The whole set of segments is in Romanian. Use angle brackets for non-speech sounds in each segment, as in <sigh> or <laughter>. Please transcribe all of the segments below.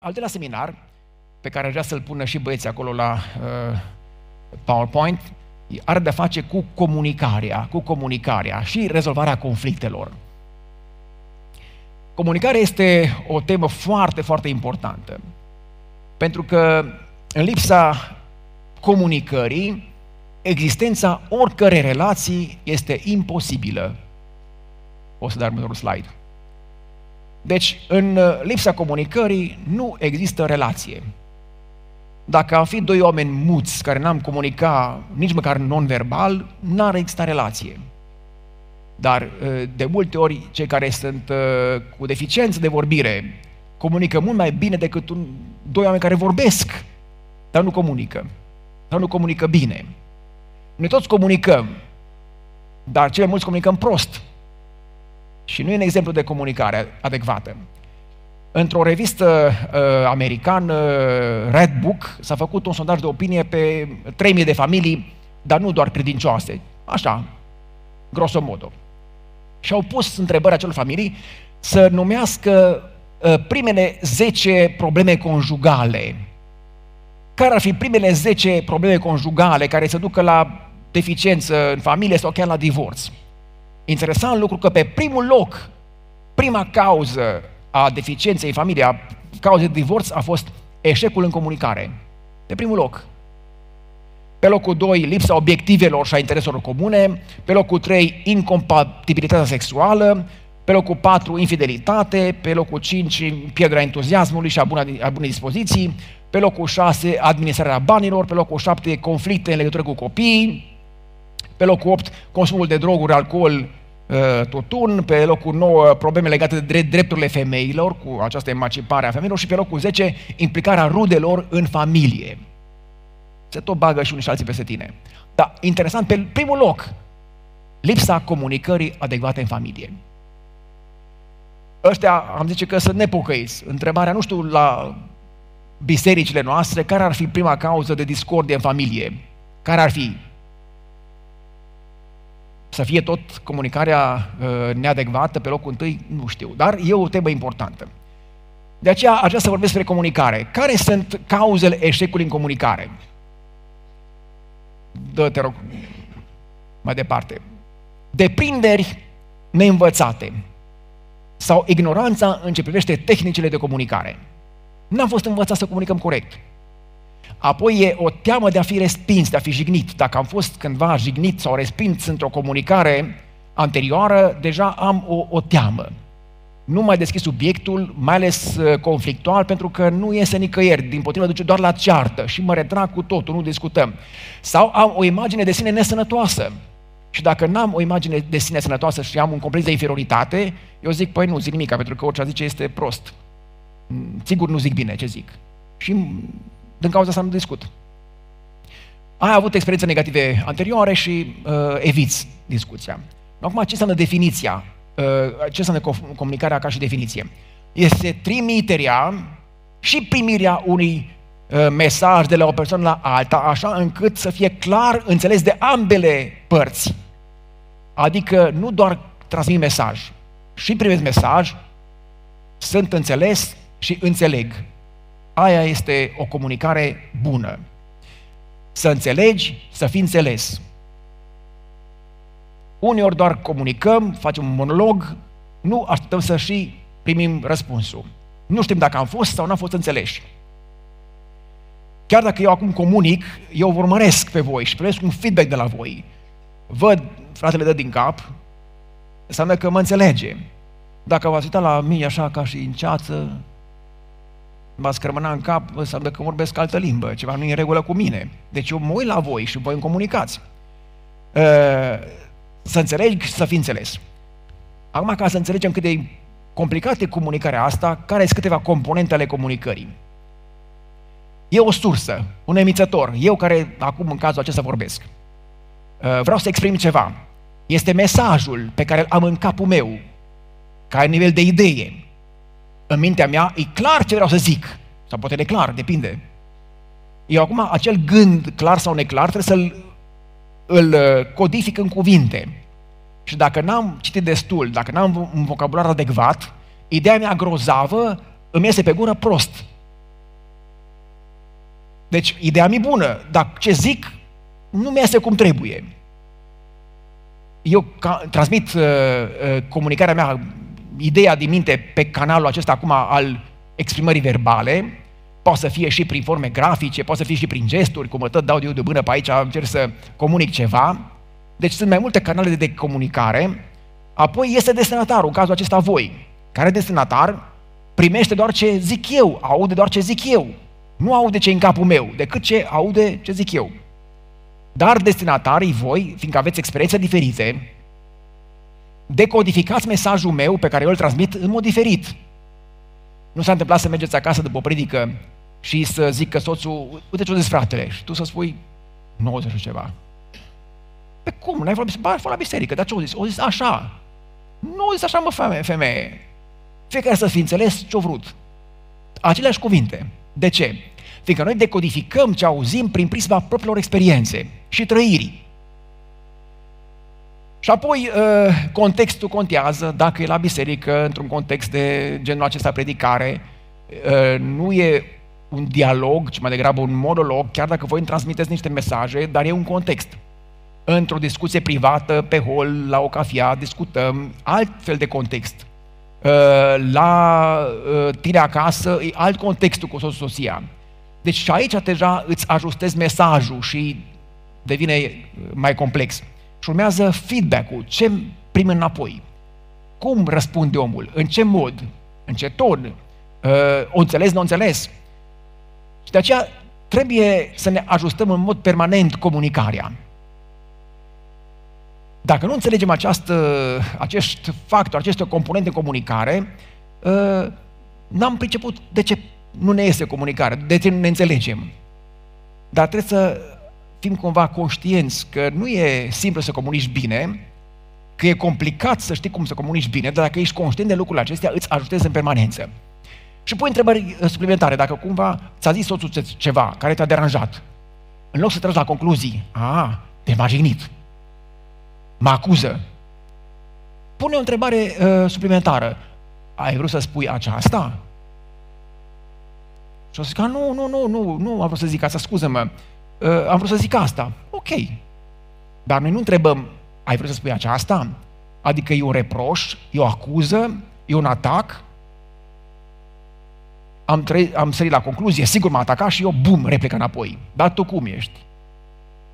Al doilea seminar, pe care vrea să-l pună și băieții acolo la uh, PowerPoint, are de-a face cu comunicarea, cu comunicarea și rezolvarea conflictelor. Comunicarea este o temă foarte, foarte importantă. Pentru că în lipsa comunicării, existența oricărei relații este imposibilă. O să dau următorul slide. Deci, în uh, lipsa comunicării, nu există relație. Dacă am fi doi oameni muți care n-am comunicat nici măcar non-verbal, n-ar exista relație. Dar uh, de multe ori cei care sunt uh, cu deficiență de vorbire comunică mult mai bine decât un, doi oameni care vorbesc, dar nu comunică. Dar nu comunică bine. Noi toți comunicăm, dar cele mulți comunicăm prost. Și nu e un exemplu de comunicare adecvată. Într-o revistă uh, americană, Red Book, s-a făcut un sondaj de opinie pe 3000 de familii, dar nu doar credincioase, așa, grosomodo. Și au pus întrebări acelor familii să numească uh, primele 10 probleme conjugale. Care ar fi primele 10 probleme conjugale care se ducă la deficiență în familie sau chiar la divorț? Interesant lucru că pe primul loc, prima cauză a deficienței în familie, a cauzei de divorț a fost eșecul în comunicare. Pe primul loc. Pe locul 2, lipsa obiectivelor și a intereselor comune. Pe locul 3, incompatibilitatea sexuală. Pe locul 4, infidelitate. Pe locul 5, pierderea entuziasmului și a, bună, a bunei dispoziții. Pe locul 6, administrarea banilor. Pe locul 7, conflicte în legătură cu copiii. Pe locul 8, consumul de droguri, alcool, Uh, tutun, pe locul 9 probleme legate de drepturile femeilor, cu această emancipare a femeilor și pe locul 10 implicarea rudelor în familie. Se tot bagă și unii și alții peste tine. Dar interesant, pe primul loc, lipsa comunicării adecvate în familie. Ăștia am zice că sunt nepocăiți. Întrebarea, nu știu, la bisericile noastre, care ar fi prima cauză de discordie în familie? Care ar fi? Să fie tot comunicarea uh, neadecvată pe locul întâi, nu știu, dar e o temă importantă. De aceea aș vrea să vorbesc despre comunicare. Care sunt cauzele eșecului în comunicare? Dă, te rog, mai departe. Deprinderi neînvățate sau ignoranța în ce privește tehnicile de comunicare. N-am fost învățat să comunicăm corect. Apoi e o teamă de a fi respins, de a fi jignit. Dacă am fost cândva jignit sau respins într-o comunicare anterioară, deja am o, o teamă. Nu mai deschis subiectul, mai ales uh, conflictual, pentru că nu iese nicăieri, din potrivă duce doar la ceartă și mă retrag cu totul, nu discutăm. Sau am o imagine de sine nesănătoasă. Și dacă n-am o imagine de sine sănătoasă și am un complex de inferioritate, eu zic, păi nu, zic nimic, pentru că orice zice este prost. Mm, sigur nu zic bine ce zic. Și din cauza asta nu discut. Ai avut experiențe negative anterioare și uh, eviți discuția. Acum, ce înseamnă definiția? Uh, ce înseamnă comunicarea ca și definiție? Este trimiterea și primirea unui uh, mesaj de la o persoană la alta, așa încât să fie clar înțeles de ambele părți. Adică nu doar transmit mesaj, și primesc mesaj, sunt înțeles și înțeleg aia este o comunicare bună. Să înțelegi, să fii înțeles. Uneori doar comunicăm, facem un monolog, nu așteptăm să și primim răspunsul. Nu știm dacă am fost sau n-am fost înțeleși. Chiar dacă eu acum comunic, eu vă urmăresc pe voi și primesc un feedback de la voi. Văd, fratele dă din cap, înseamnă că mă înțelege. Dacă v-ați uitat la mine așa ca și în ceață, m-a scrămâna în cap, înseamnă că vorbesc altă limbă, ceva nu e în regulă cu mine. Deci eu mă uit la voi și voi îmi comunicați. Uh, să înțelegi, să fii înțeles. Acum, ca să înțelegem cât de complicată e comunicarea asta, care sunt câteva componente ale comunicării. E o sursă, un emițător, eu care acum în cazul acesta vorbesc. Uh, vreau să exprim ceva. Este mesajul pe care îl am în capul meu, ca nivel de idee în mintea mea, e clar ce vreau să zic. Sau poate neclar, depinde. Eu acum, acel gând clar sau neclar, trebuie să-l îl uh, codific în cuvinte. Și dacă n-am citit destul, dacă n-am un vocabular adecvat, ideea mea grozavă îmi iese pe gură prost. Deci, ideea mi bună, dar ce zic nu mi este cum trebuie. Eu ca, transmit uh, uh, comunicarea mea, ideea din minte pe canalul acesta acum al exprimării verbale, poate să fie și prin forme grafice, poate să fie și prin gesturi, cum mă tot dau de eu de bână pe aici, încerc să comunic ceva. Deci sunt mai multe canale de comunicare. Apoi este destinatarul, în cazul acesta voi, care destinatar primește doar ce zic eu, aude doar ce zic eu. Nu aude ce în capul meu, decât ce aude ce zic eu. Dar destinatarii voi, fiindcă aveți experiențe diferite, decodificați mesajul meu pe care eu îl transmit în mod diferit. Nu s-a întâmplat să mergeți acasă după o predică și să zică soțul, uite ce o zis fratele, și tu să spui 90 și ceva. Pe cum? N-ai vorbit? Ba, la biserică, dar ce o zis? O zis așa. Nu o zis așa, mă, femeie. Fiecare să fi înțeles ce-o vrut. Aceleași cuvinte. De ce? Fiindcă noi decodificăm ce auzim prin prisma propriilor experiențe și trăirii. Și apoi uh, contextul contează, dacă e la biserică, într-un context de genul acesta predicare, uh, nu e un dialog, ci mai degrabă un monolog, chiar dacă voi îmi transmiteți niște mesaje, dar e un context. Într-o discuție privată, pe hol, la o cafea, discutăm alt fel de context. Uh, la tine acasă e alt contextul cu soția. Deci și aici deja îți ajustezi mesajul și devine mai complex. Și urmează feedback-ul. Ce primim înapoi? Cum răspunde omul? În ce mod? În ce ton? Uh, o înțeles, nu o înțeles? Și de aceea trebuie să ne ajustăm în mod permanent comunicarea. Dacă nu înțelegem această, acest factor, aceste componente de comunicare, uh, n-am priceput de ce nu ne iese comunicare, de ce nu ne înțelegem. Dar trebuie să fim cumva conștienți că nu e simplu să comunici bine, că e complicat să știi cum să comunici bine, dar dacă ești conștient de lucrurile acestea, îți ajutezi în permanență. Și pui întrebări uh, suplimentare. Dacă cumva ți-a zis soțul ceva care te-a deranjat, în loc să tragi la concluzii, a, te-a jignit, mă acuză, pune o întrebare uh, suplimentară. Ai vrut să spui aceasta? Și o să zic, nu, nu, nu, nu, nu am vrut să zic asta, scuză-mă, uh, am vrut să zic asta. Ok. Dar noi nu întrebăm, ai vrut să spui aceasta? Adică e un reproș, e o acuză, e un atac? Am, tre- am sărit la concluzie, sigur m-a atacat și eu, bum, replică înapoi. Dar tu cum ești?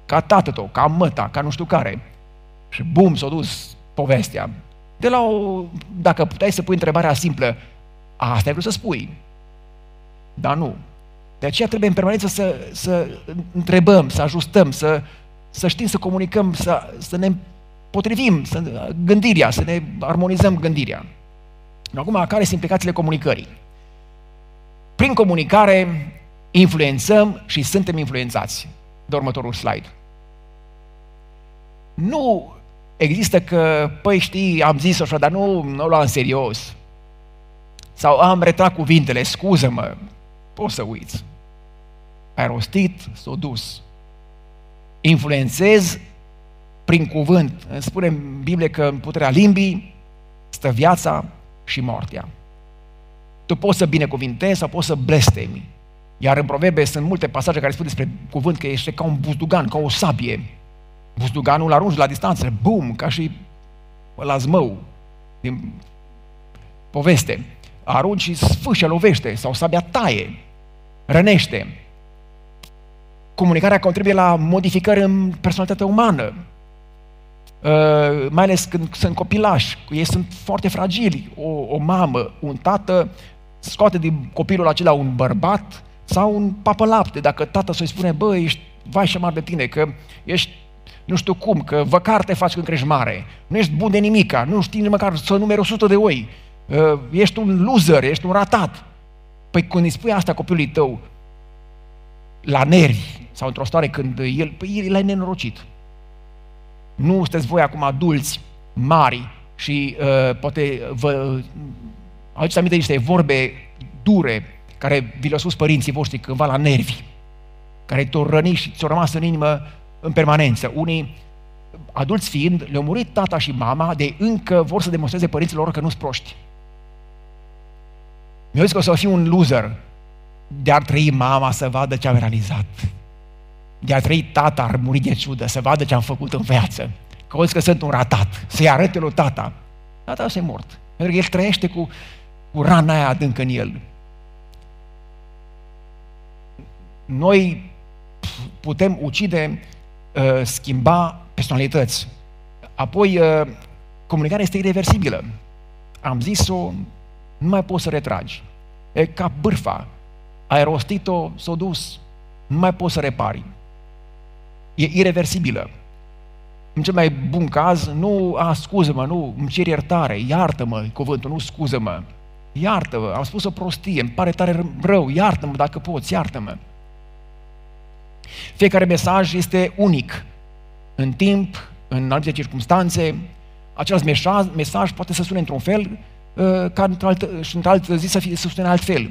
Ca tată tău, ca măta, ca nu știu care. Și bum, s-a dus povestea. De la o, dacă puteai să pui întrebarea simplă, asta ai vrut să spui. Dar nu. De aceea trebuie în permanență să, să întrebăm, să ajustăm, să, să știm să comunicăm, să, să ne potrivim să, gândirea, să ne armonizăm gândirea. Acum, care sunt implicațiile comunicării? Prin comunicare influențăm și suntem influențați. De următorul slide. Nu există că, păi știi, am zis așa, dar nu, nu o luam în serios. Sau am retrat cuvintele, scuză-mă, poți să uiți. Ai rostit, s-a dus. Influențez prin cuvânt. Spune în Biblie că în puterea limbii stă viața și moartea. Tu poți să binecuvintezi sau poți să blestemi. Iar în proverbe sunt multe pasaje care spun despre cuvânt că ești ca un buzdugan, ca o sabie. Buzduganul arunci la distanță, bum, ca și la zmău din poveste. Arunci și sfâșie, lovește, sau sabia taie, rănește. Comunicarea contribuie la modificări în personalitatea umană, Uh, mai ales când sunt copilași, ei sunt foarte fragili. O, o mamă, un tată scoate din copilul acela un bărbat sau un papă lapte. Dacă tata să-i spune, bă, ești vai și mare de tine, că ești nu știu cum, că văcar te faci când crești mare, nu ești bun de nimica, nu știi nici măcar să numeri 100 de oi, uh, ești un loser, ești un ratat. Păi când îi spui asta copilului tău, la nervi, sau într-o stare când el, păi el e nenorocit. Nu sunteți voi acum adulți mari și uh, poate vă aduceți aminte niște vorbe dure care vi le-au spus părinții voștri cândva la nervi, care te-au rănit și ți-au rămas în inimă în permanență. Unii, adulți fiind, le-au murit tata și mama de încă vor să demonstreze părinților că nu sunt proști. Mi-au zis că o să fiu un loser. de-ar trăi mama să vadă ce am realizat. De-ar trăi tata ar muri de ciudă, să vadă ce am făcut în viață. Că auzi că sunt un ratat, să-i arăte lui tata. Tata să mort. Pentru că el trăiește cu, cu rana aia adâncă în el. Noi putem ucide, uh, schimba personalități. Apoi, uh, comunicarea este irreversibilă. Am zis-o, nu mai poți să retragi. E ca bârfa. Ai rostit-o, s-a dus. Nu mai poți să repari. E irreversibilă. În cel mai bun caz, nu, a, scuză-mă, nu, îmi cer iertare, iartă-mă, cuvântul, nu scuză-mă. Iartă-mă, am spus o prostie, îmi pare tare rău, iartă-mă dacă poți, iartă-mă. Fiecare mesaj este unic. În timp, în anumite circunstanțe, același mesaj, mesaj poate să sune într-un fel, uh, ca într-o altă, și într-altă zi să, fie, să sune altfel.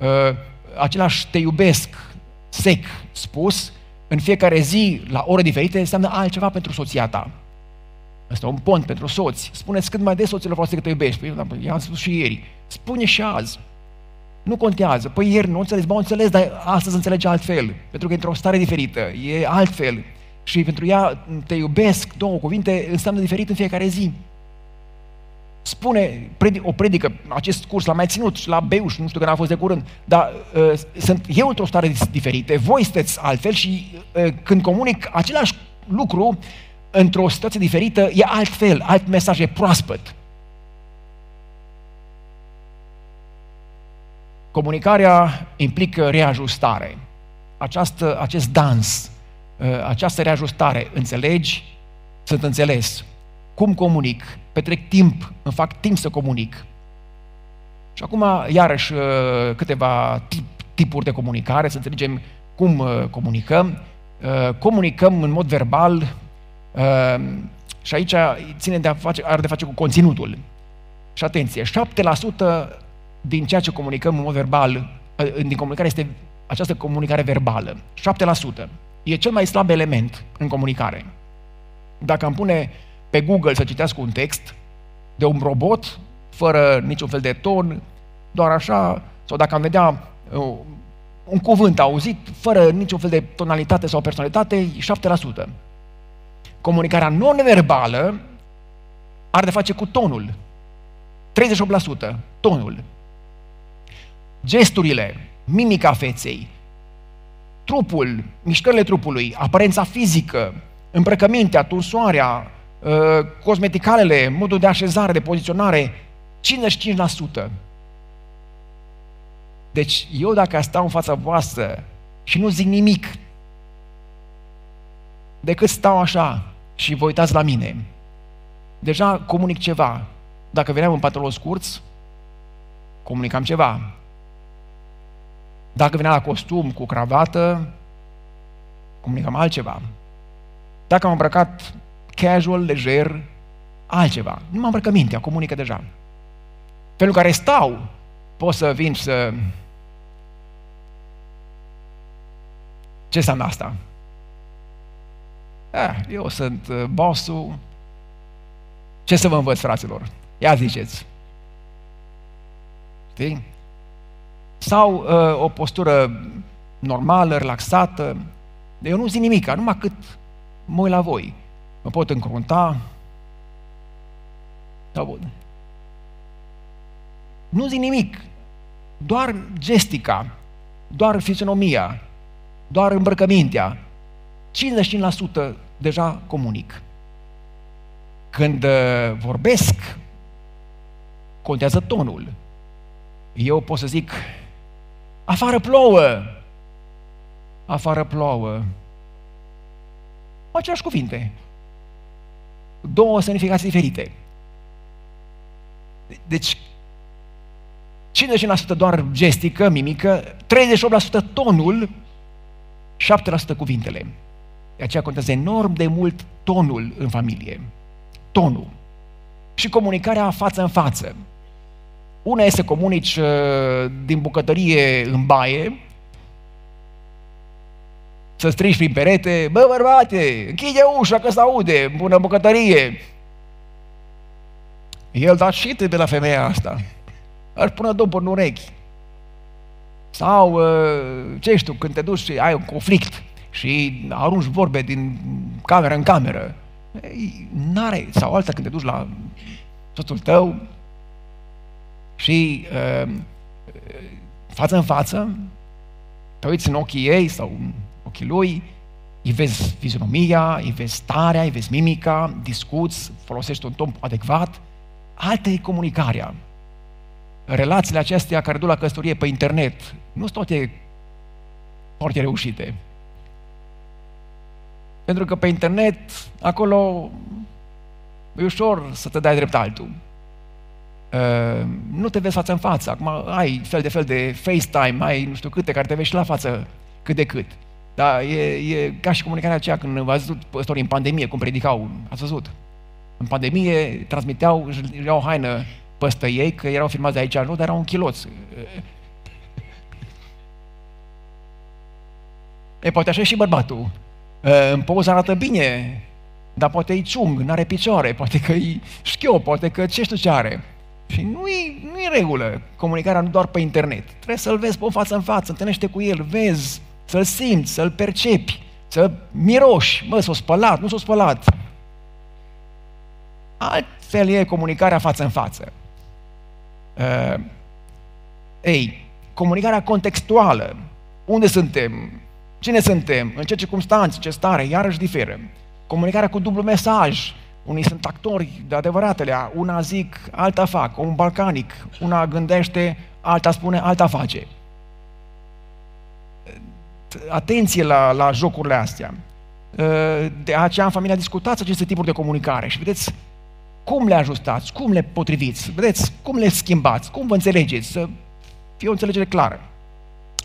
Uh, același te iubesc sec spus, în fiecare zi, la ore diferite, înseamnă altceva pentru soția ta. Asta un pont pentru soți. Spuneți cât mai des soților voastre că te iubești. Păi, i-am spus și ieri. Spune și azi. Nu contează. Păi ieri nu înțeles, bă, înțeles, dar astăzi înțelege altfel. Pentru că e într-o stare diferită, e altfel. Și pentru ea te iubesc, două cuvinte, înseamnă diferit în fiecare zi. Spune, o predică, acest curs l-am mai ținut și la Beuș, nu știu când a fost de curând, dar uh, sunt eu într-o stare diferită, voi sunteți altfel și uh, când comunic același lucru într-o situație diferită, e altfel, alt mesaj, e proaspăt. Comunicarea implică reajustare. Această, acest dans, uh, această reajustare, înțelegi, sunt înțeles. Cum comunic? Petrec timp, îmi fac timp să comunic. Și acum, iarăși, uh, câteva tip, tipuri de comunicare, să înțelegem cum uh, comunicăm. Comunicăm în mod verbal și aici ține de a face, are de face cu conținutul. Și atenție, 7% din ceea ce comunicăm în mod verbal, din comunicare este această comunicare verbală. 7%. E cel mai slab element în comunicare. Dacă am pune pe Google să citească un text de un robot, fără niciun fel de ton, doar așa, sau dacă am vedea uh, un cuvânt auzit, fără niciun fel de tonalitate sau personalitate, 7%. Comunicarea non-verbală are de face cu tonul. 38%, tonul gesturile, mimica feței, trupul, mișcările trupului, aparența fizică, îmbrăcămintea, tunsoarea, uh, cosmeticalele, modul de așezare, de poziționare, 55%. Deci eu dacă stau în fața voastră și nu zic nimic, decât stau așa și vă uitați la mine, deja comunic ceva. Dacă veneam în pantaloni scurți, comunicam ceva. Dacă venea la costum cu cravată, comunicam altceva. Dacă am îmbrăcat casual, lejer, altceva. Nu m-am îmbrăcat mintea, comunică deja. Pentru care stau, pot să vin să... Ce înseamnă asta? Eh, eu sunt uh, bossul. Ce să vă învăț, fraților? Ia ziceți. Știi? sau uh, o postură normală, relaxată. Eu nu zic nimic, numai cât mă uit la voi. Mă pot încrunta. Sau... Nu zic nimic, doar gestica, doar fizionomia, doar îmbrăcămintea. 55% deja comunic. Când uh, vorbesc, contează tonul. Eu pot să zic, Afară plouă! Afară plouă. Aceleași cuvinte. Două semnificații diferite. Deci, 50% doar gestică, mimică, 38% tonul, 7% cuvintele. De aceea contează enorm de mult tonul în familie. Tonul. Și comunicarea față în față. Una este să comunici uh, din bucătărie în baie, să strigi prin perete, bă bărbate, închide ușa că se aude, bună bucătărie. El da și de la femeia asta. Aș pune după în urechi. Sau, uh, ce știu, când te duci și ai un conflict și arunci vorbe din cameră în cameră, n-are, sau alta când te duci la soțul tău și uh, față în față, te uiți în ochii ei sau în ochii lui, îi vezi fizionomia, îi vezi starea, îi vezi mimica, discuți, folosești un ton adecvat, altă e comunicarea. Relațiile acestea care duc la căsătorie pe internet nu sunt toate foarte reușite. Pentru că pe internet, acolo e ușor să te dai drept altul. Uh, nu te vezi față în față. Acum ai fel de fel de FaceTime, ai nu știu câte care te vezi și la față cât de cât. Dar e, e ca și comunicarea aceea când v-ați văzut păstorii în pandemie, cum predicau, ați văzut. În pandemie transmiteau, își iau o haină păstă ei, că erau filmați de aici în dar erau un chiloț. E, poate așa și bărbatul. În poză arată bine, dar poate e ciung, nu are picioare, poate că e șchiop, poate că ce știu ce are. Și nu e, nu e regulă comunicarea nu doar pe internet. Trebuie să-l vezi pe față în față, întâlnește cu el, vezi, să-l simți, să-l percepi, să miroși, mă, s-o spălat, nu s-o spălat. Altfel e comunicarea față în față. Uh, ei, comunicarea contextuală. Unde suntem? Cine suntem? În ce circunstanțe? Ce stare? Iarăși diferă. Comunicarea cu dublu mesaj. Unii sunt actori de adevăratele, una zic, alta fac, un balcanic, una gândește, alta spune, alta face. Atenție la, la jocurile astea. De aceea în familie discutați aceste tipuri de comunicare și vedeți cum le ajustați, cum le potriviți, vedeți cum le schimbați, cum vă înțelegeți, să fie o înțelegere clară.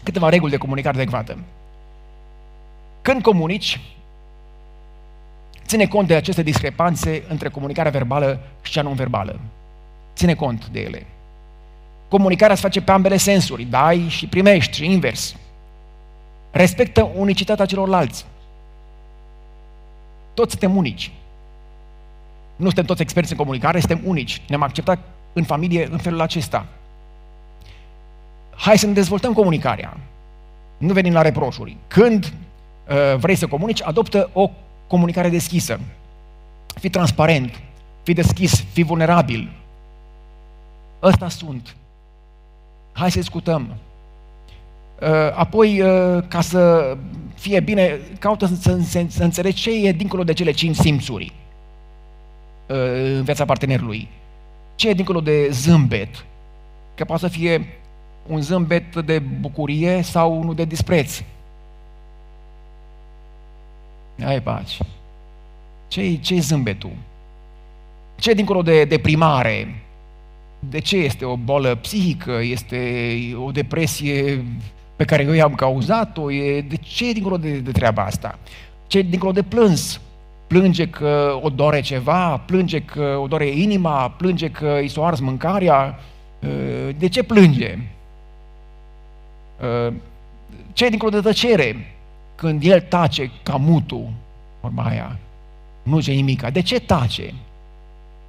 Câteva reguli de comunicare adecvată. Când comunici, ține cont de aceste discrepanțe între comunicarea verbală și cea non-verbală. Ține cont de ele. Comunicarea se face pe ambele sensuri, dai și primești și invers. Respectă unicitatea celorlalți. Toți suntem unici. Nu suntem toți experți în comunicare, suntem unici. Ne-am acceptat în familie în felul acesta. Hai să ne dezvoltăm comunicarea. Nu venim la reproșuri. Când uh, vrei să comunici, adoptă o comunicare deschisă. Fii transparent, fii deschis, fii vulnerabil. Ăsta sunt. Hai să discutăm. Uh, apoi, uh, ca să fie bine, caută să, să, să înțelegi ce e dincolo de cele cinci simțuri. Uh, în viața partenerului. Ce e dincolo de zâmbet? Că poate să fie un zâmbet de bucurie sau unul de dispreț. Ai pace. Ce-i, ce zâmbetul? Ce e dincolo de deprimare? De ce este o bolă psihică? Este o depresie pe care eu i-am cauzat-o? E, de ce e dincolo de, de treaba asta? Ce e dincolo de plâns? plânge că o dore ceva, plânge că o dore inima, plânge că îi s-o ars mâncarea. Uh, de ce plânge? Uh, ce e dincolo de tăcere? Când el tace ca mutul, vorba aia, nu ce nimica. De ce tace?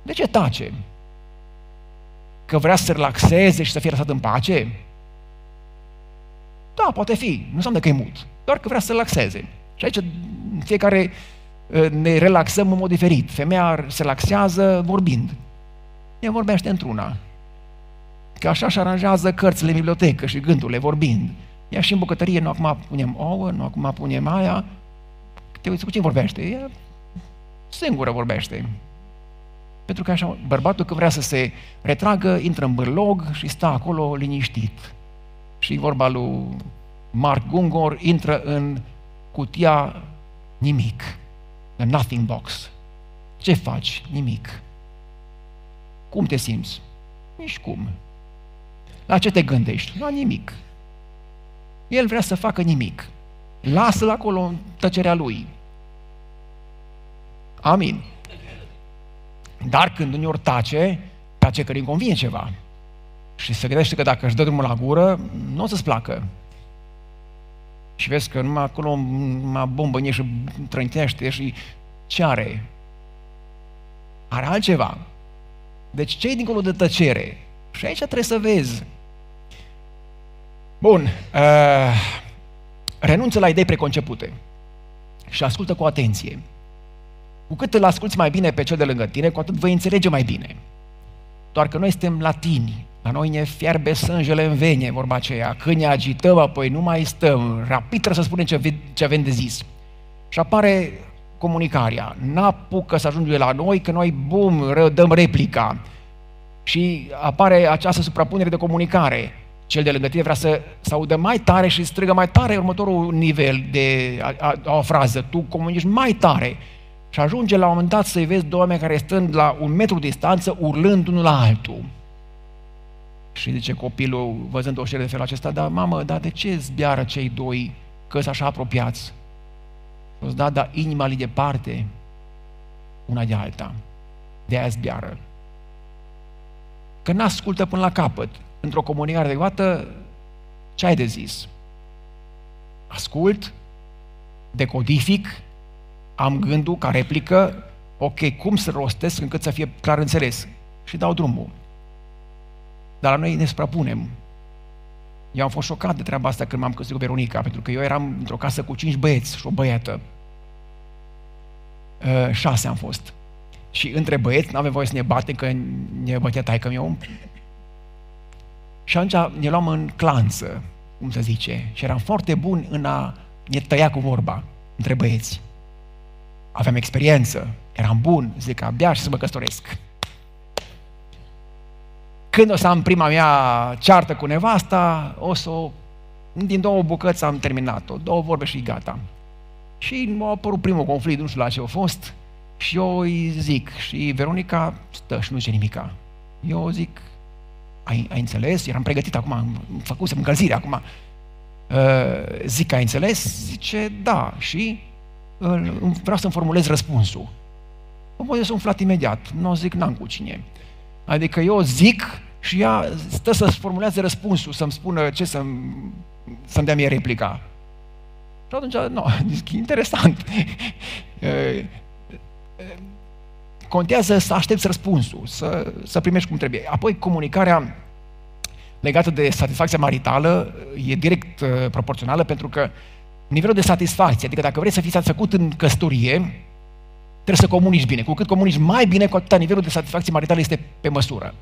De ce tace? Că vrea să se relaxeze și să fie lăsat în pace? Da, poate fi. Nu înseamnă că e mut. Doar că vrea să se relaxeze. Și aici fiecare ne relaxăm în mod diferit. Femeia se relaxează vorbind. Ea vorbește într-una. Că așa și aranjează cărțile în bibliotecă și gândurile vorbind. Ea și în bucătărie, nu acum punem ouă, nu acum punem aia. Te uiți cu cine vorbește? Ea singură vorbește. Pentru că așa, bărbatul când vrea să se retragă, intră în bârlog și stă acolo liniștit. Și vorba lui Mark Gungor, intră în cutia nimic. The nothing box. Ce faci? Nimic. Cum te simți? Nici cum. La ce te gândești? La nimic. El vrea să facă nimic. Lasă-l acolo în tăcerea lui. Amin. Dar când uneori tace, tace că îi convine ceva. Și se gândește că dacă își dă drumul la gură, nu o să-ți placă și vezi că numai acolo mă bombănie și trântește și ce are? Are altceva. Deci ce dincolo de tăcere? Și aici trebuie să vezi. Bun. Uh, renunță la idei preconcepute și ascultă cu atenție. Cu cât îl asculți mai bine pe cel de lângă tine, cu atât vei înțelege mai bine. Doar că noi suntem latini, la noi ne fierbe sângele în vene, vorba aceea. Când ne agităm, apoi nu mai stăm. Rapid trebuie să spunem ce, ce avem de zis. Și apare comunicarea. N-apucă să ajunge la noi, că noi, bum, dăm replica. Și apare această suprapunere de comunicare. Cel de lângă tine vrea să, să audă mai tare și strigă mai tare următorul nivel de a, a, a o frază. Tu comunici mai tare. Și ajunge la un moment dat să-i vezi doi oameni care stând la un metru distanță, urlând unul la altul. Și zice copilul, văzând o știre de felul acesta, dar mamă, dar de ce zbiară cei doi că sunt așa apropiați? Și da, dar inima li departe una de alta. De aia zbiară. Că n-ascultă până la capăt. Într-o comunicare adecvată, ce ai de zis? Ascult, decodific, am gândul ca replică, ok, cum să rostesc încât să fie clar înțeles? Și dau drumul. Dar la noi ne suprapunem. Eu am fost șocat de treaba asta când m-am căsătorit cu Veronica, pentru că eu eram într-o casă cu cinci băieți și o băiată. Uh, șase am fost. Și între băieți, nu avem voie să ne batem, că ne bătea taică meu. Și atunci ne luam în clanță, cum se zice. Și eram foarte buni în a ne tăia cu vorba între băieți. Aveam experiență, eram bun, zic, abia și să mă căsătoresc. Când o să am prima mea ceartă cu nevasta, o să o, din două bucăți am terminat-o, două vorbe și gata. Și m-a apărut primul conflict, nu știu la ce a fost, și eu îi zic, și Veronica stă și nu zice nimica. Eu zic, ai, ai înțeles? Eram pregătit acum, am făcut încălzire acum. Uh, zic, ai înțeles? Zice, da. Și uh, vreau să-mi formulez răspunsul. O voi să umflat imediat. Nu zic, n-am cu cine. Adică eu zic și ea stă să-ți formuleze răspunsul, să-mi spună ce să-mi, să-mi dea mie replica. Și atunci, nu, zic, <laughs> interesant. <laughs> Contează să aștepți răspunsul, să, să primești cum trebuie. Apoi, comunicarea legată de satisfacția maritală e direct uh, proporțională pentru că nivelul de satisfacție, adică dacă vrei să fii satisfăcut în căsătorie, trebuie să comunici bine. Cu cât comunici mai bine, cu atât nivelul de satisfacție maritală este pe măsură.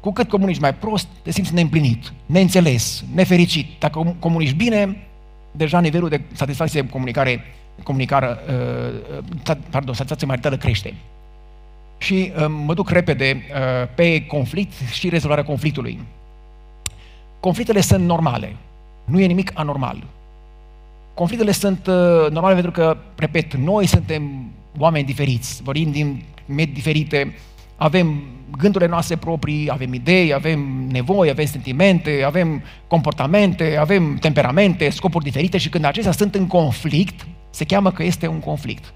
Cu cât comunici mai prost, te simți neîmplinit, neînțeles, nefericit. Dacă comunici bine, deja nivelul de satisfacție de comunicare, comunicare uh, pardon, satisfacție maritală crește. Și uh, mă duc repede uh, pe conflict și rezolvarea conflictului. Conflictele sunt normale. Nu e nimic anormal. Conflictele sunt uh, normale pentru că, repet, noi suntem oameni diferiți, vorbim din medii diferite, avem gândurile noastre proprii, avem idei, avem nevoi, avem sentimente, avem comportamente, avem temperamente, scopuri diferite și când acestea sunt în conflict, se cheamă că este un conflict.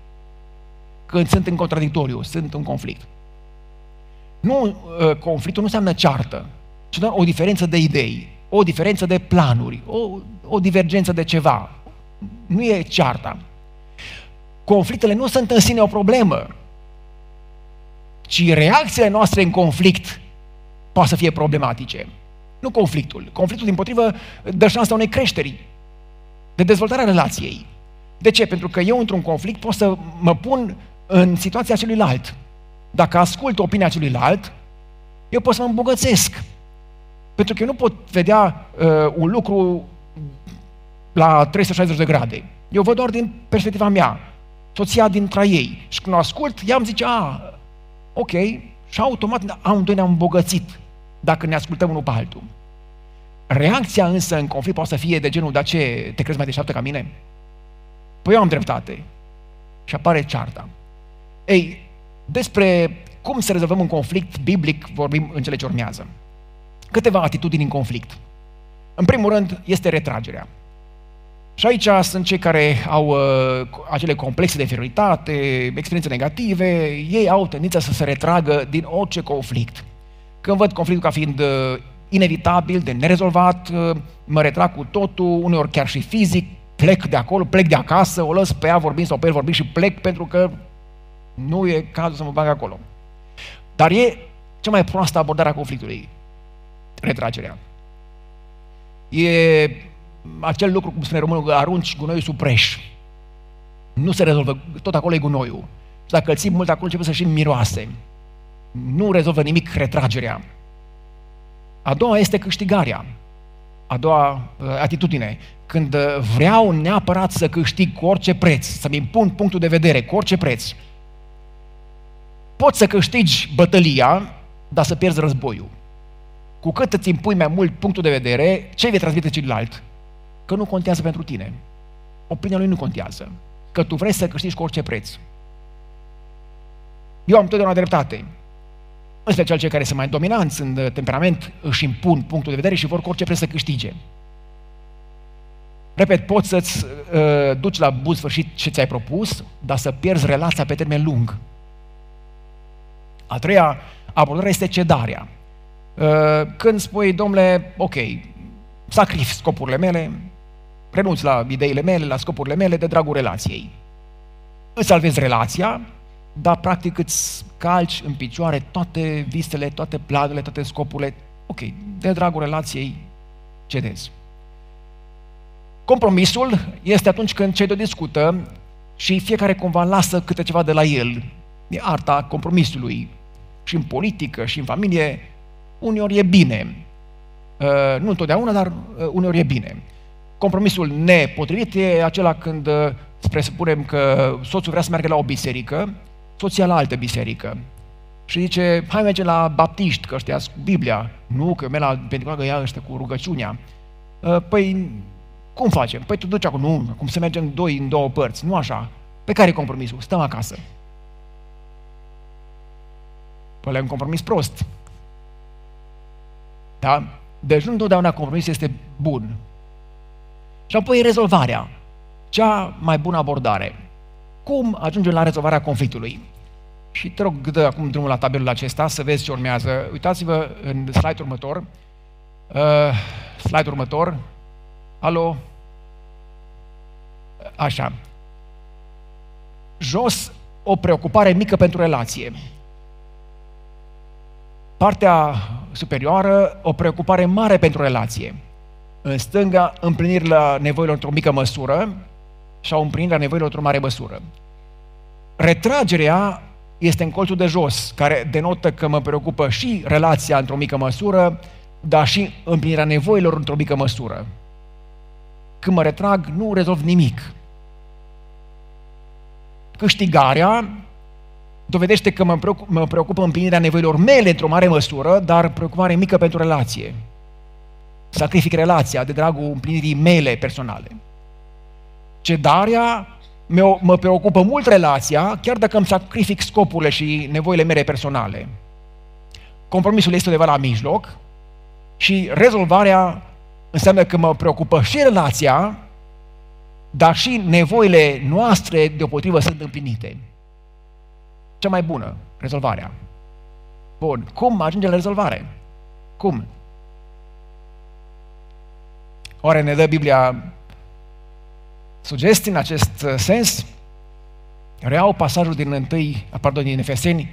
Când sunt în contradictoriu, sunt un conflict. Nu, ă, conflictul nu înseamnă ceartă, ci doar o diferență de idei, o diferență de planuri, o, o divergență de ceva. Nu e cearta. Conflictele nu sunt în sine o problemă, ci reacțiile noastre în conflict poate să fie problematice. Nu conflictul. Conflictul, din potrivă, dă șansa unei creșteri, de dezvoltarea relației. De ce? Pentru că eu, într-un conflict, pot să mă pun în situația celuilalt. Dacă ascult opinia celuilalt, eu pot să mă îmbogățesc. Pentru că eu nu pot vedea uh, un lucru la 360 de grade. Eu văd doar din perspectiva mea, soția dintre ei. Și când o ascult, ea îmi zice, a, ok, și automat amândoi ne-am îmbogățit dacă ne ascultăm unul pe altul. Reacția însă în conflict poate să fie de genul, dar ce, te crezi mai deșteaptă ca mine? Păi eu am dreptate. Și apare cearta. Ei, despre cum să rezolvăm un conflict biblic vorbim în cele ce urmează. Câteva atitudini în conflict. În primul rând, este retragerea. Și aici sunt cei care au uh, acele complexe de inferioritate, experiențe negative, ei au tendința să se retragă din orice conflict. Când văd conflictul ca fiind uh, inevitabil, de nerezolvat, uh, mă retrag cu totul, uneori chiar și fizic, plec de acolo, plec de acasă, o lăs pe ea vorbind sau pe el vorbind și plec pentru că nu e cazul să mă bag acolo. Dar e cea mai proastă abordare a conflictului, retragerea. E acel lucru, cum spune românul, arunci gunoiul sub preș. Nu se rezolvă, tot acolo e gunoiul. Și dacă îl ții mult acolo, începe să și miroase. Nu rezolvă nimic retragerea. A doua este câștigarea. A doua uh, atitudine. Când uh, vreau neapărat să câștig cu orice preț, să-mi impun punctul de vedere cu orice preț, poți să câștigi bătălia, dar să pierzi războiul. Cu cât îți impui mai mult punctul de vedere, ce vei transmite celălalt? Că nu contează pentru tine. Opinia lui nu contează. Că tu vrei să câștigi cu orice preț. Eu am totdeauna dreptate. În special cei care sunt mai dominanți în temperament își impun punctul de vedere și vor cu orice preț să câștige. Repet, poți să-ți uh, duci la bun sfârșit ce ți-ai propus, dar să pierzi relația pe termen lung. A treia abordare este cedarea. Uh, când spui, domnule, ok, sacrific scopurile mele, renunț la ideile mele, la scopurile mele, de dragul relației. Îți salvezi relația, dar practic îți calci în picioare toate visele, toate planurile, toate scopurile. Ok, de dragul relației cedezi. Compromisul este atunci când cei doi discută și fiecare cumva lasă câte ceva de la el. E arta compromisului. Și în politică, și în familie, uneori e bine. Uh, nu întotdeauna, dar uh, uneori e bine. Compromisul nepotrivit e acela când, uh, spre să spunem că soțul vrea să meargă la o biserică, soția la altă biserică. Și zice, hai merge la baptiști, că ăștia cu Biblia. Nu, că eu merg la pentru că ia ăștia cu rugăciunea. Păi, cum facem? Păi tu duci acum, nu, cum să mergem doi în două părți, nu așa. Pe care e compromisul? Stăm acasă. Păi e un compromis prost. Da? Deci nu întotdeauna compromisul este bun. Și apoi rezolvarea. Cea mai bună abordare. Cum ajungem la rezolvarea conflictului? Și te rog, dă acum drumul la tabelul acesta să vezi ce urmează. Uitați-vă în slide următor. Uh, slide următor. Alo? Așa. Jos, o preocupare mică pentru relație. Partea superioară, o preocupare mare pentru relație. În stânga, împlinirea nevoilor într-o mică măsură sau împlinirea nevoilor într-o mare măsură. Retragerea este în colțul de jos, care denotă că mă preocupă și relația într-o mică măsură, dar și împlinirea nevoilor într-o mică măsură. Când mă retrag, nu rezolv nimic. Câștigarea dovedește că mă preocupă, mă preocupă împlinirea nevoilor mele într-o mare măsură, dar preocupare mică pentru relație. Sacrific relația de dragul împlinirii mele personale. Cedarea mă preocupă mult relația, chiar dacă îmi sacrific scopurile și nevoile mele personale. Compromisul este undeva la mijloc și rezolvarea înseamnă că mă preocupă și relația, dar și nevoile noastre deopotrivă sunt împlinite cea mai bună, rezolvarea. Bun, cum ajunge la rezolvare? Cum? Oare ne dă Biblia sugestii în acest uh, sens? Reau pasajul din 1, pardon, din Efeseni,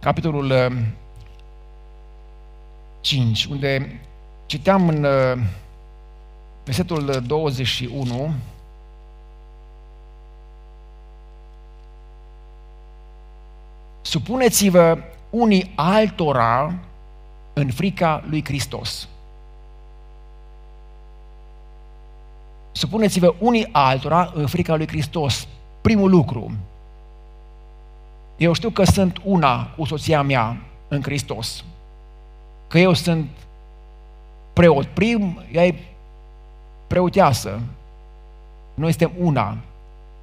capitolul 5, uh, unde citeam în uh, versetul 21, Supuneți-vă unii altora în frica lui Hristos. Supuneți-vă unii altora în frica lui Hristos. Primul lucru. Eu știu că sunt una cu soția mea în Hristos. Că eu sunt preot prim, ea e preoteasă. Noi suntem una.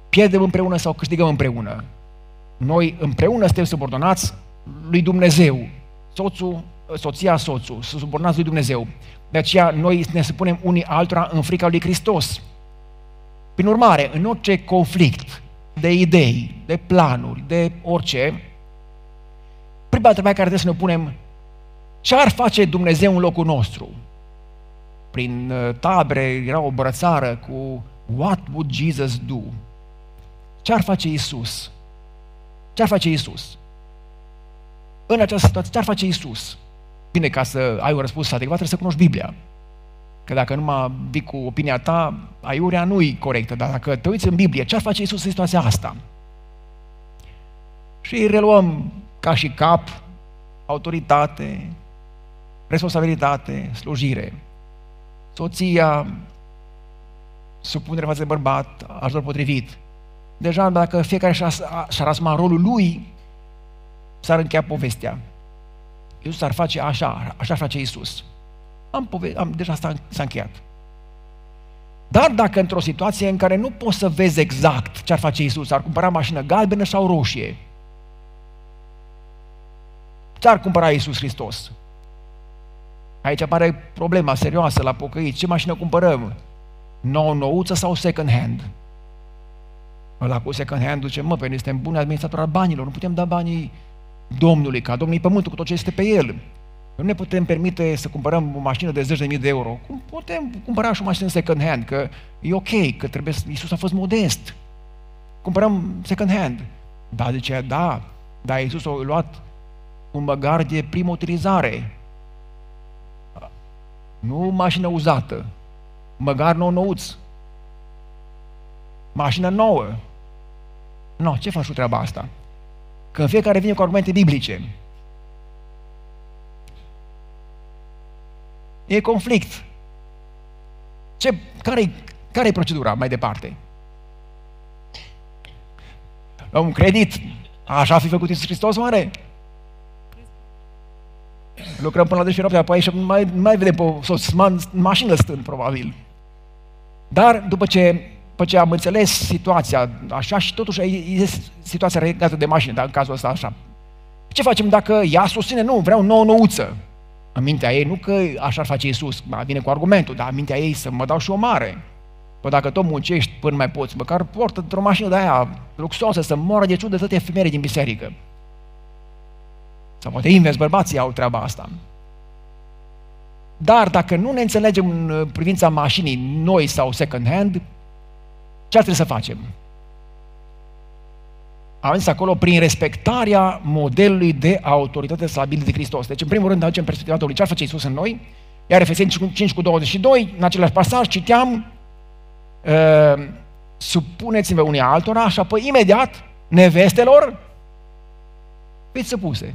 Pierdem împreună sau câștigăm împreună. Noi împreună suntem subordonați lui Dumnezeu. Soțul, soția, soțul, să subordonați lui Dumnezeu. De aceea noi ne supunem unii altora în frica lui Hristos. Prin urmare, în orice conflict de idei, de planuri, de orice, prima întrebare care trebuie să ne punem, ce ar face Dumnezeu în locul nostru? Prin uh, tabre era o brățară cu What would Jesus do? Ce ar face Isus? Ce ar face Isus? În această situație, ce ar face Isus? Bine, ca să ai un răspuns adecvat, trebuie să cunoști Biblia. Că dacă numai vii cu opinia ta, aiurea nu-i corectă, dar dacă te uiți în Biblie, ce ar face Iisus în situația asta? Și îi reluăm ca și cap, autoritate, responsabilitate, slujire. Soția, supunere față de bărbat, ajutor potrivit. Deja dacă fiecare și-ar asuma rolul lui, s-ar încheia povestea. Iisus ar face așa, așa face Iisus. Am, pove- am deja s-a, s-a încheiat. Dar dacă într-o situație în care nu poți să vezi exact ce ar face Iisus, ar cumpăra mașină galbenă sau roșie, ce ar cumpăra Iisus Hristos? Aici apare problema serioasă la pocăiți. Ce mașină cumpărăm? Nou nouță sau second hand? Ăla cu second hand duce, mă, pe noi suntem buni administratori al banilor, nu putem da banii Domnului, ca Domnului Pământul cu tot ce este pe el. Nu ne putem permite să cumpărăm o mașină de 10.000 de euro. Cum putem cumpăra și o mașină second hand? Că e ok, că trebuie să... Iisus a fost modest. Cumpărăm second hand. Da, de ce? Da. Dar Iisus a luat un băgar de primă utilizare. Nu mașină uzată. Măgar nou nouț. Mașină nouă. Nu, no, ce faci cu treaba asta? Când fiecare vine cu argumente biblice. E conflict. Ce, care, care e procedura mai departe? La un credit. Așa a fi făcut Iisus Hristos, oare? Lucrăm până la 10 noaptea, apoi și mai, mai vedem pe sos, mașină stând, probabil. Dar după ce după ce am înțeles situația așa și totuși e situația legată de mașină, dar în cazul ăsta așa. Ce facem dacă ea susține, nu, vreau nouă nouță. În mintea ei, nu că așa ar face Iisus, vine cu argumentul, dar în mintea ei să mă dau și o mare. Păi dacă tot muncești până mai poți, măcar portă într-o mașină de aia luxoasă să moară de ciudă toate femeile din biserică. Sau poate invers, bărbații au treaba asta. Dar dacă nu ne înțelegem în privința mașinii noi sau second hand, ce ar trebui să facem? Am zis acolo prin respectarea modelului de autoritate stabilit de Hristos. Deci, în primul rând, aducem perspectiva Domnului. Ce ar face Iisus în noi? Iar Efeseni 5 cu 22, în același pasaj, citeam uh, supuneți-vă unii altora și apoi imediat nevestelor fiți supuse.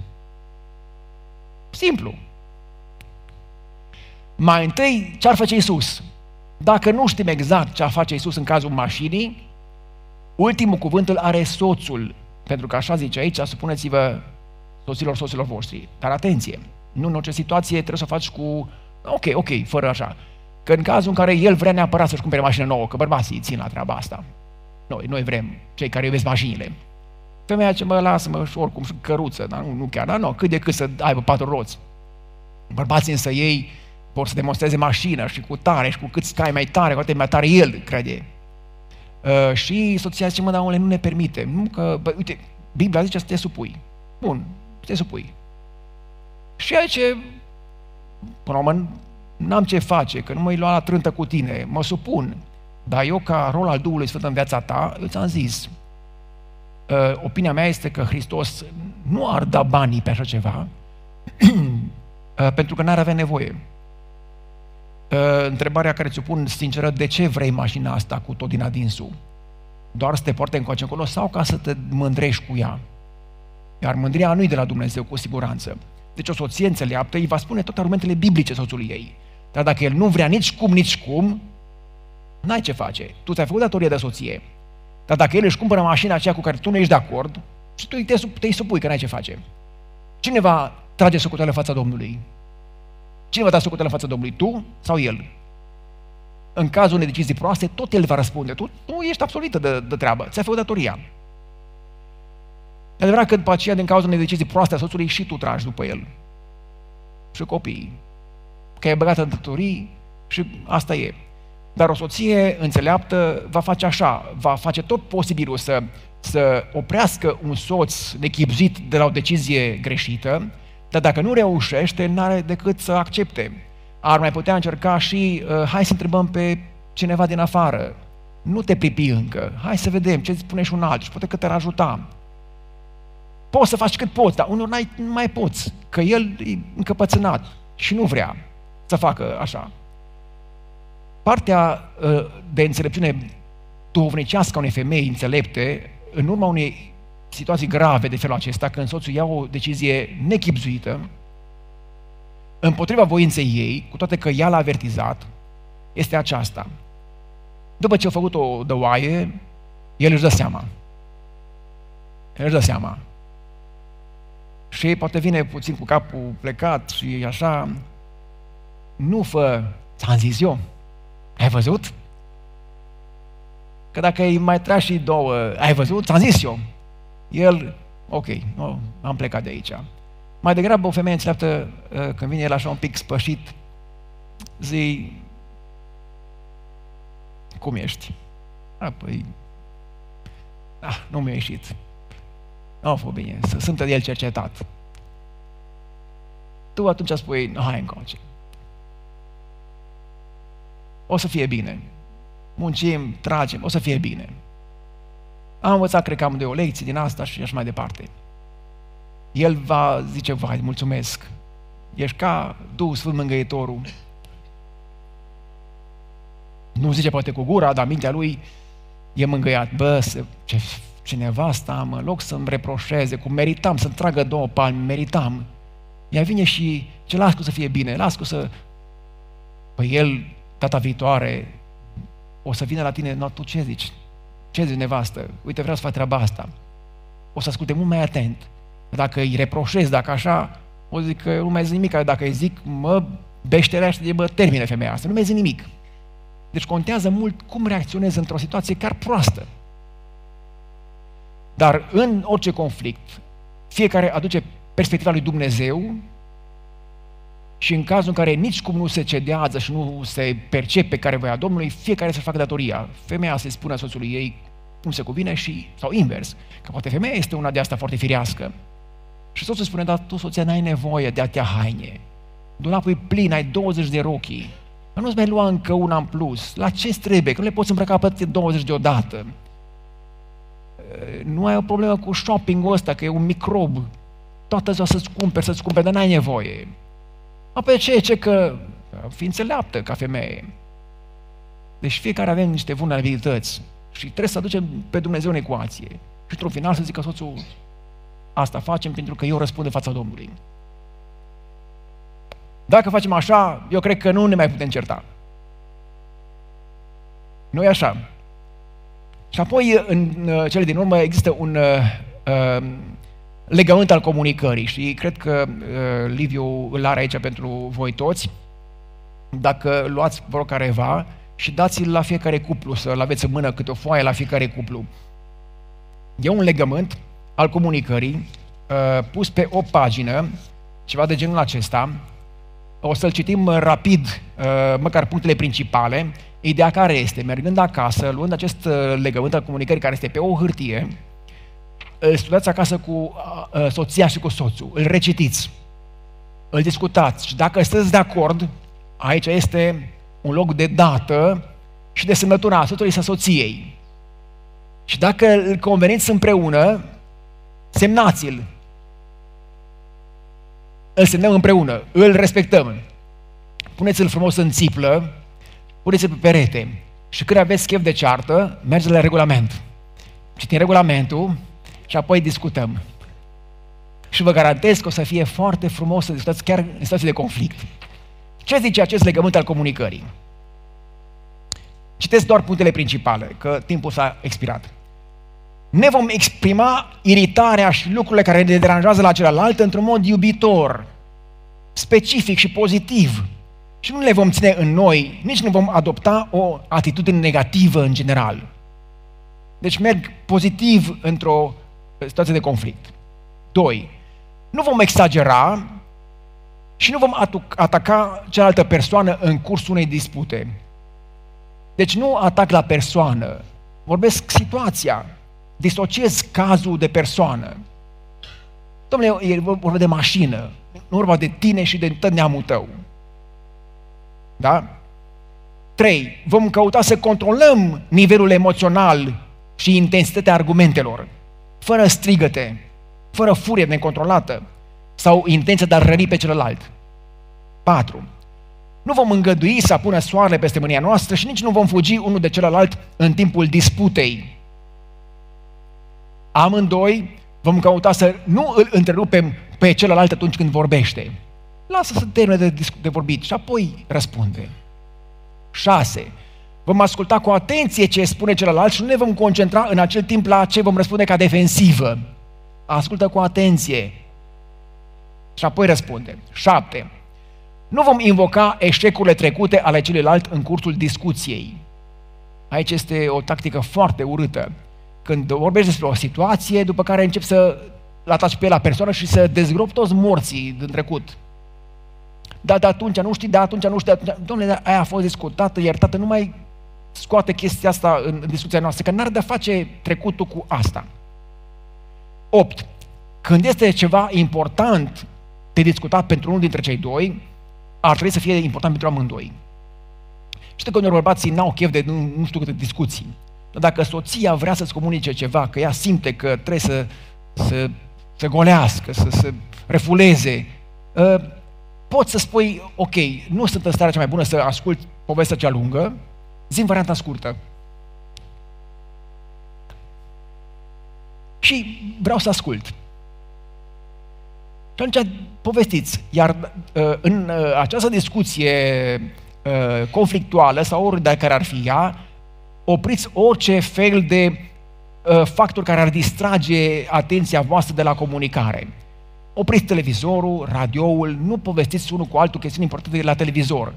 Simplu. Mai întâi, ce ar face Iisus? Dacă nu știm exact ce a face Iisus în cazul mașinii, ultimul cuvânt îl are soțul, pentru că așa zice aici, supuneți-vă soților soților voștri. Dar atenție, nu în orice situație trebuie să o faci cu, ok, ok, fără așa. Că în cazul în care el vrea neapărat să-și cumpere mașină nouă, că bărbații țin la treaba asta. Noi, noi vrem, cei care iubesc mașinile. Femeia ce mă lasă-mă și oricum și căruță, dar nu, nu chiar, dar nu, cât de cât să aibă patru roți. Bărbații însă ei vor să demonstreze mașina și cu tare și cu cât scai mai tare, cu atât mai tare el, crede. Uh, și soția zice, mă, dar nu ne permite. Nu că, bă, uite, Biblia zice să te supui. Bun, să te supui. Și aici, până la urmă, n-am ce face, că nu mă lua la trântă cu tine, mă supun. Dar eu, ca rol al Duhului Sfânt în viața ta, eu ți-am zis, uh, opinia mea este că Hristos nu ar da banii pe așa ceva, <clears throat> uh, pentru că n-ar avea nevoie. Uh, întrebarea care ți-o pun sinceră, de ce vrei mașina asta cu tot din adinsul? Doar să te poarte încoace încolo sau ca să te mândrești cu ea? Iar mândria nu-i de la Dumnezeu, cu siguranță. Deci o soție înțeleaptă îi va spune toate argumentele biblice soțului ei. Dar dacă el nu vrea nici cum, nici cum, n-ai ce face. Tu ți-ai făcut datorie de soție. Dar dacă el își cumpără mașina aceea cu care tu nu ești de acord, și tu te, te supui că n-ai ce face. Cine va trage socoteală fața Domnului? Cine va da socoteală în fața Domnului? Tu sau El? În cazul unei decizii proaste, tot El va răspunde. Tu nu ești absolută de, de treabă. Ți-ai făcut datoria. E adevărat că după aceea, din cauza unei decizii proaste a soțului, și tu tragi după el. Și copiii. Că e băgat în datorii și asta e. Dar o soție înțeleaptă va face așa, va face tot posibilul să, să oprească un soț nechipzit de la o decizie greșită, dar dacă nu reușește, nu are decât să accepte. Ar mai putea încerca și, uh, hai să întrebăm pe cineva din afară, nu te pripi încă, hai să vedem ce îți spune și un alt și poate că te-ar ajuta. Poți să faci cât poți, dar unul nu mai poți, că el e încăpățânat și nu vrea să facă așa. partea uh, de înțelepciune duhovnicească a unei femei înțelepte, în urma unei situații grave de felul acesta, când soțul ia o decizie nechipzuită, împotriva voinței ei, cu toate că ea l-a avertizat, este aceasta. După ce a făcut o dăoaie, el își dă seama. El își dă seama. Și poate vine puțin cu capul plecat și așa, nu fă, ți-am zis eu, ai văzut? Că dacă îi mai tragi și două, ai văzut? Ți-am zis eu. El, ok, nu, am plecat de aici. Mai degrabă o femeie înțeleaptă, uh, când vine el așa un pic spășit, zi, cum ești? A, păi, ah, nu mi-a ieșit. Nu a fost bine, sunt de el cercetat. Tu atunci spui, hai încoace. O să fie bine. Muncim, tragem, o să fie bine. Am învățat, cred că am de o lecție din asta și așa mai departe. El va zice, vai, mulțumesc. Ești ca Duhul Sfânt Mângăitorul. Nu zice poate cu gura, dar mintea lui e mângâiat. Bă, ce, ce nevasta am, în loc să-mi reproșeze, cum meritam să-mi tragă două palmi, meritam. Ea vine și ce las cu să fie bine, las cu să... Păi el, data viitoare, o să vină la tine, no, tu ce zici? Ce zici, nevastă? Uite, vreau să fac treaba asta. O să asculte mult mai atent. Dacă îi reproșez, dacă așa, o zic că nu mai zic nimic. Dacă îi zic, mă, beșterește de bă, termine femeia asta. Nu mai zic nimic. Deci contează mult cum reacționez într-o situație chiar proastă. Dar în orice conflict, fiecare aduce perspectiva lui Dumnezeu și în cazul în care nici cum nu se cedează și nu se percepe care voia Domnului, fiecare să facă datoria. Femeia se spune soțului ei cum se cuvine și, sau invers, că poate femeia este una de asta foarte firească. Și soțul spune, dar tu, soția, n-ai nevoie de atâtea haine. Dulapul e plin, ai 20 de rochii. Nu-ți mai lua încă una în plus. La ce trebuie? Că nu le poți îmbrăca pe 20 deodată. Nu ai o problemă cu shopping-ul ăsta, că e un microb. Toată ziua să-ți cumperi, să-ți cumperi, dar n-ai nevoie. Apoi ce, ce că fi înțeleaptă ca femeie. Deci fiecare avem niște vulnerabilități și trebuie să aducem pe Dumnezeu în ecuație. Și într-un final să zică soțul, asta facem pentru că eu răspund în fața Domnului. Dacă facem așa, eu cred că nu ne mai putem certa. nu e așa. Și apoi, în uh, cele din urmă, există un uh, uh, legământ al comunicării și cred că uh, Liviu îl are aici pentru voi toți. Dacă luați, vă rog, careva și dați-l la fiecare cuplu, să-l aveți în mână câte o foaie la fiecare cuplu. E un legământ al comunicării uh, pus pe o pagină, ceva de genul acesta. O să-l citim rapid, uh, măcar punctele principale. Ideea care este, mergând acasă, luând acest uh, legământ al comunicării care este pe o hârtie, îl studiați acasă cu uh, soția și cu soțul, îl recitiți, îl discutați și dacă sunteți de acord, aici este un loc de dată și de semnătura soțului și soției. Și dacă îl conveniți împreună, semnați-l. Îl semnăm împreună, îl respectăm. Puneți-l frumos în țiplă, puneți-l pe perete. Și când aveți chef de ceartă, mergeți la regulament. Citim regulamentul, și apoi discutăm. Și vă garantez că o să fie foarte frumos să discutați chiar în situații de conflict. Ce zice acest legământ al comunicării? Citesc doar punctele principale, că timpul s-a expirat. Ne vom exprima iritarea și lucrurile care ne deranjează la celălalt într-un mod iubitor, specific și pozitiv. Și nu le vom ține în noi, nici nu vom adopta o atitudine negativă în general. Deci merg pozitiv într-o situație de conflict. Doi, nu vom exagera și nu vom ataca cealaltă persoană în cursul unei dispute. Deci nu atac la persoană, vorbesc situația, disociez cazul de persoană. Domnule, e vorba de mașină, nu vorba de tine și de tot neamul tău. Da? Trei, vom căuta să controlăm nivelul emoțional și intensitatea argumentelor fără strigăte, fără furie necontrolată sau intenția de a rări pe celălalt. 4. Nu Nu vom îngădui să apună soarele peste mânia noastră și nici nu vom fugi unul de celălalt în timpul disputei. Amândoi vom căuta să nu îl întrerupem pe celălalt atunci când vorbește. Lasă să termine de, de vorbit și apoi răspunde. 6. Vom asculta cu atenție ce spune celălalt și nu ne vom concentra în acel timp la ce vom răspunde ca defensivă. Ascultă cu atenție. Și apoi răspunde. 7. Nu vom invoca eșecurile trecute ale celuilalt în cursul discuției. Aici este o tactică foarte urâtă. Când vorbești despre o situație, după care începi să ataci pe la persoană și să dezgropi toți morții din trecut. Da, de atunci nu știi, da, atunci nu știi, atunci... Domnule, aia a fost discutată, iertată, nu mai scoate chestia asta în discuția noastră, că n-ar de face trecutul cu asta. 8. Când este ceva important de discutat pentru unul dintre cei doi, ar trebui să fie important pentru amândoi. Știu că unor bărbații n-au chef de nu, nu știu câte discuții. Dar dacă soția vrea să-ți comunice ceva, că ea simte că trebuie să, să, să golească, să se refuleze, ă, poți să spui, ok, nu sunt în starea cea mai bună să ascult povestea cea lungă, zi varianta scurtă. Și vreau să ascult. Și atunci povestiți. Iar uh, în uh, această discuție uh, conflictuală sau ori de care ar fi ea, opriți orice fel de factor care ar distrage atenția voastră de la comunicare. Opriți televizorul, radioul, nu povestiți unul cu altul chestiuni importante la televizor.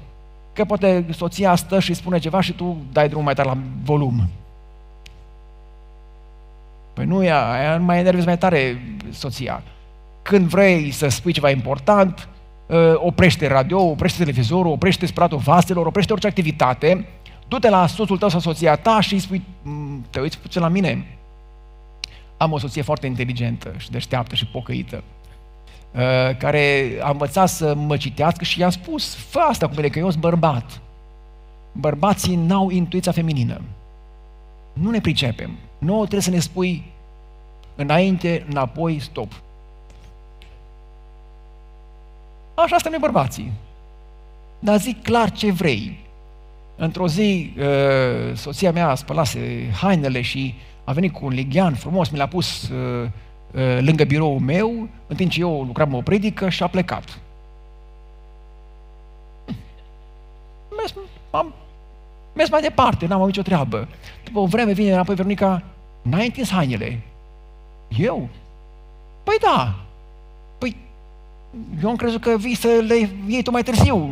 Că poate soția stă și spune ceva și tu dai drumul mai tare la volum. Păi nu, ea, ea mai enervezi mai tare soția. Când vrei să spui ceva important, ă, oprește radio, oprește televizorul, oprește spălatul vaselor, oprește orice activitate, du-te la soțul tău sau soția ta și îi spui, mm, te uiți puțin la mine. Am o soție foarte inteligentă și deșteaptă și pocăită, ă, care a învățat să mă citească și i-a spus, fă asta cu mine, că eu sunt bărbat. Bărbații n-au intuiția feminină. Nu ne pricepem. Nu trebuie să ne spui înainte, înapoi, stop. Așa suntem noi bărbații. Dar zic clar ce vrei. Într-o zi, uh, soția mea spălase hainele și a venit cu un lighean frumos, mi l-a pus uh, uh, lângă biroul meu, în timp ce eu lucram o predică și a plecat. Mers, am mers mai departe, n-am avut nicio treabă. După o vreme vine înapoi Veronica, n-ai întins hainele? Eu? Păi da. Păi eu am crezut că vii să le iei tu mai târziu.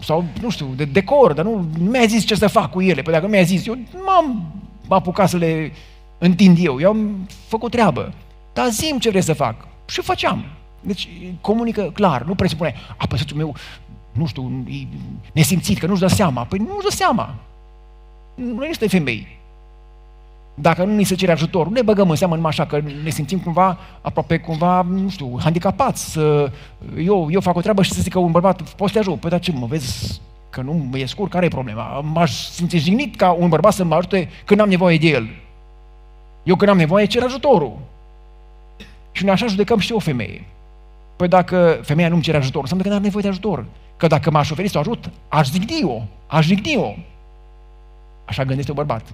Sau, nu știu, de decor, dar nu, nu mi-a zis ce să fac cu ele. Păi dacă mi-a zis, eu m-am apucat să le întind eu. Eu am făcut treabă. Dar zim ce vrei să fac. Și făceam. Deci comunică clar, nu presupune, a, păi meu, nu știu, e nesimțit, că nu-și dă seama. Păi nu-și dă seama. Nu există femei. Dacă nu ni se cere ajutor, nu ne băgăm în seamă numai așa că ne simțim cumva, aproape cumva, nu știu, handicapați. Să, eu, eu fac o treabă și să zic că un bărbat, poți să te ajut? Păi dar ce mă, vezi că nu mă e scur, care e problema? M-aș simți jignit ca un bărbat să mă ajute când am nevoie de el. Eu când am nevoie cer ajutorul. Și noi așa judecăm și o femeie. Păi dacă femeia nu-mi cere ajutor, înseamnă că nu are nevoie de ajutor. Că dacă m-aș oferi să o ajut, aș zigni-o, aș zigni-o. Așa gândește un bărbat.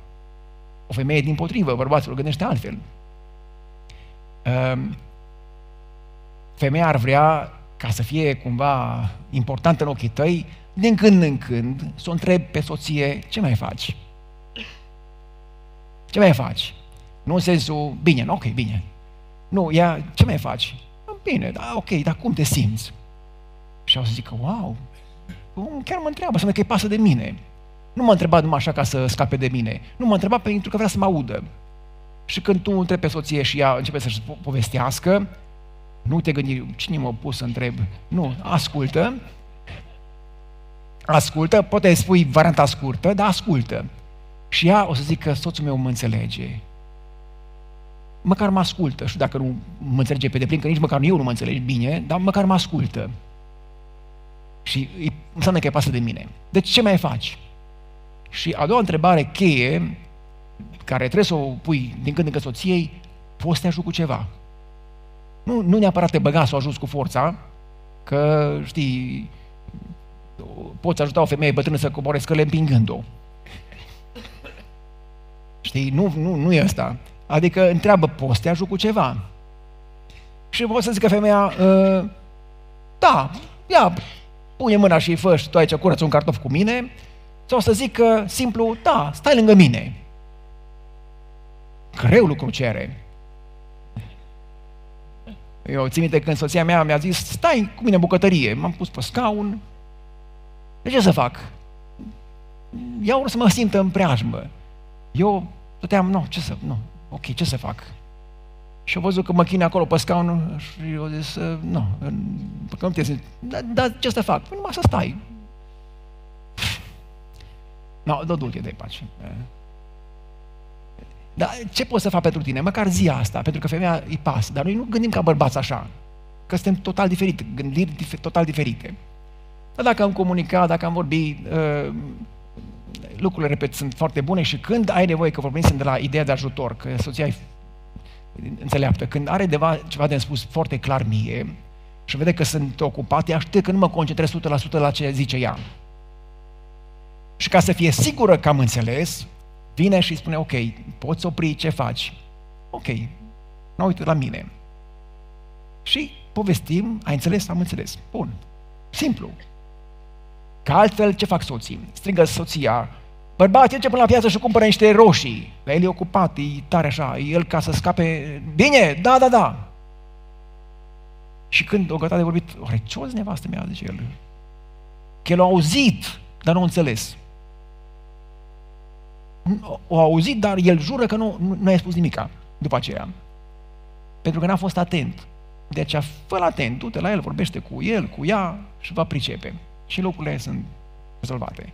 O femeie din potrivă, bărbatul gândește altfel. Ehm, femeia ar vrea ca să fie cumva importantă în ochii tăi, din când în când să o întreb pe soție, ce mai faci? Ce mai faci? Nu în sensul, bine, nu, ok, bine. Nu, ea, ce mai faci? Bine, da, ok, dar cum te simți? Și o să zică, wow, chiar mă întreabă, să că îi pasă de mine. Nu m-a întrebat numai așa ca să scape de mine. Nu m-a întrebat pentru că vrea să mă audă. Și când tu întrebi pe soție și ea începe să-și povestească, nu te gândi, cine m-a pus să întreb? Nu, ascultă. Ascultă, poate spui varianta scurtă, dar ascultă. Și ea o să zică, soțul meu mă înțelege. Măcar mă ascultă. Și dacă nu mă înțelege pe deplin, că nici măcar eu nu mă înțelegi bine, dar măcar mă ascultă. Și înseamnă că e pasă de mine. Deci ce mai faci? Și a doua întrebare cheie, care trebuie să o pui din când în când soției, poți să te ajut cu ceva. Nu, nu neapărat te băga să o ajuți cu forța, că, știi, poți ajuta o femeie bătrână să coboare scăle împingând-o. Știi? Nu, nu, nu e asta. Adică întreabă, poți să te ajut cu ceva? Și pot să zică femeia, ă, da, ia, pune mâna și fă și tu aici curăță un cartof cu mine, sau să zic că simplu, da, stai lângă mine. Greu lucru cere. Eu țin minte când soția mea mi-a zis, stai cu mine în bucătărie. M-am pus pe scaun. De ce să fac? Ea urmă să mă simtă în preajmă. Eu stăteam, nu, ce să, nu, ok, ce să fac? Și au văzut că mă chine acolo pe scaun și eu zis, nu, că nu te zic, dar da, ce să fac? Păi numai să stai. Nu, no, du-te de pace. Dar ce pot să fac pentru tine? Măcar zi asta, pentru că femeia îi pasă. Dar noi nu gândim ca bărbați așa. Că suntem total diferite, gândiri dif- total diferite. Dar dacă am comunicat, dacă am vorbit, uh, lucrurile, repet, sunt foarte bune și când ai nevoie, că vorbim sunt de la ideea de ajutor, că soția e înțeleaptă, când are deva, ceva de spus foarte clar mie și vede că sunt ocupat, ea știe că nu mă concentrez 100% la ce zice ea. Și ca să fie sigură că am înțeles, vine și spune, ok, poți opri ce faci? Ok, nu uite la mine. Și povestim, ai înțeles? Am înțeles. Bun. Simplu. Ca altfel, ce fac soții? Strigă soția, bărbat, ce până la piață și cumpără niște roșii. Dar el e ocupat, e tare așa, el ca să scape... Bine, da, da, da. Și când o gătat de vorbit, oare ce o nevastă mea, zice el. Că el a auzit, dar nu a înțeles o auzit, dar el jură că nu, nu, nu i-a spus nimica după aceea. Pentru că n-a fost atent. De aceea, fă atent, du-te la el, vorbește cu el, cu ea și va pricepe. Și lucrurile sunt rezolvate.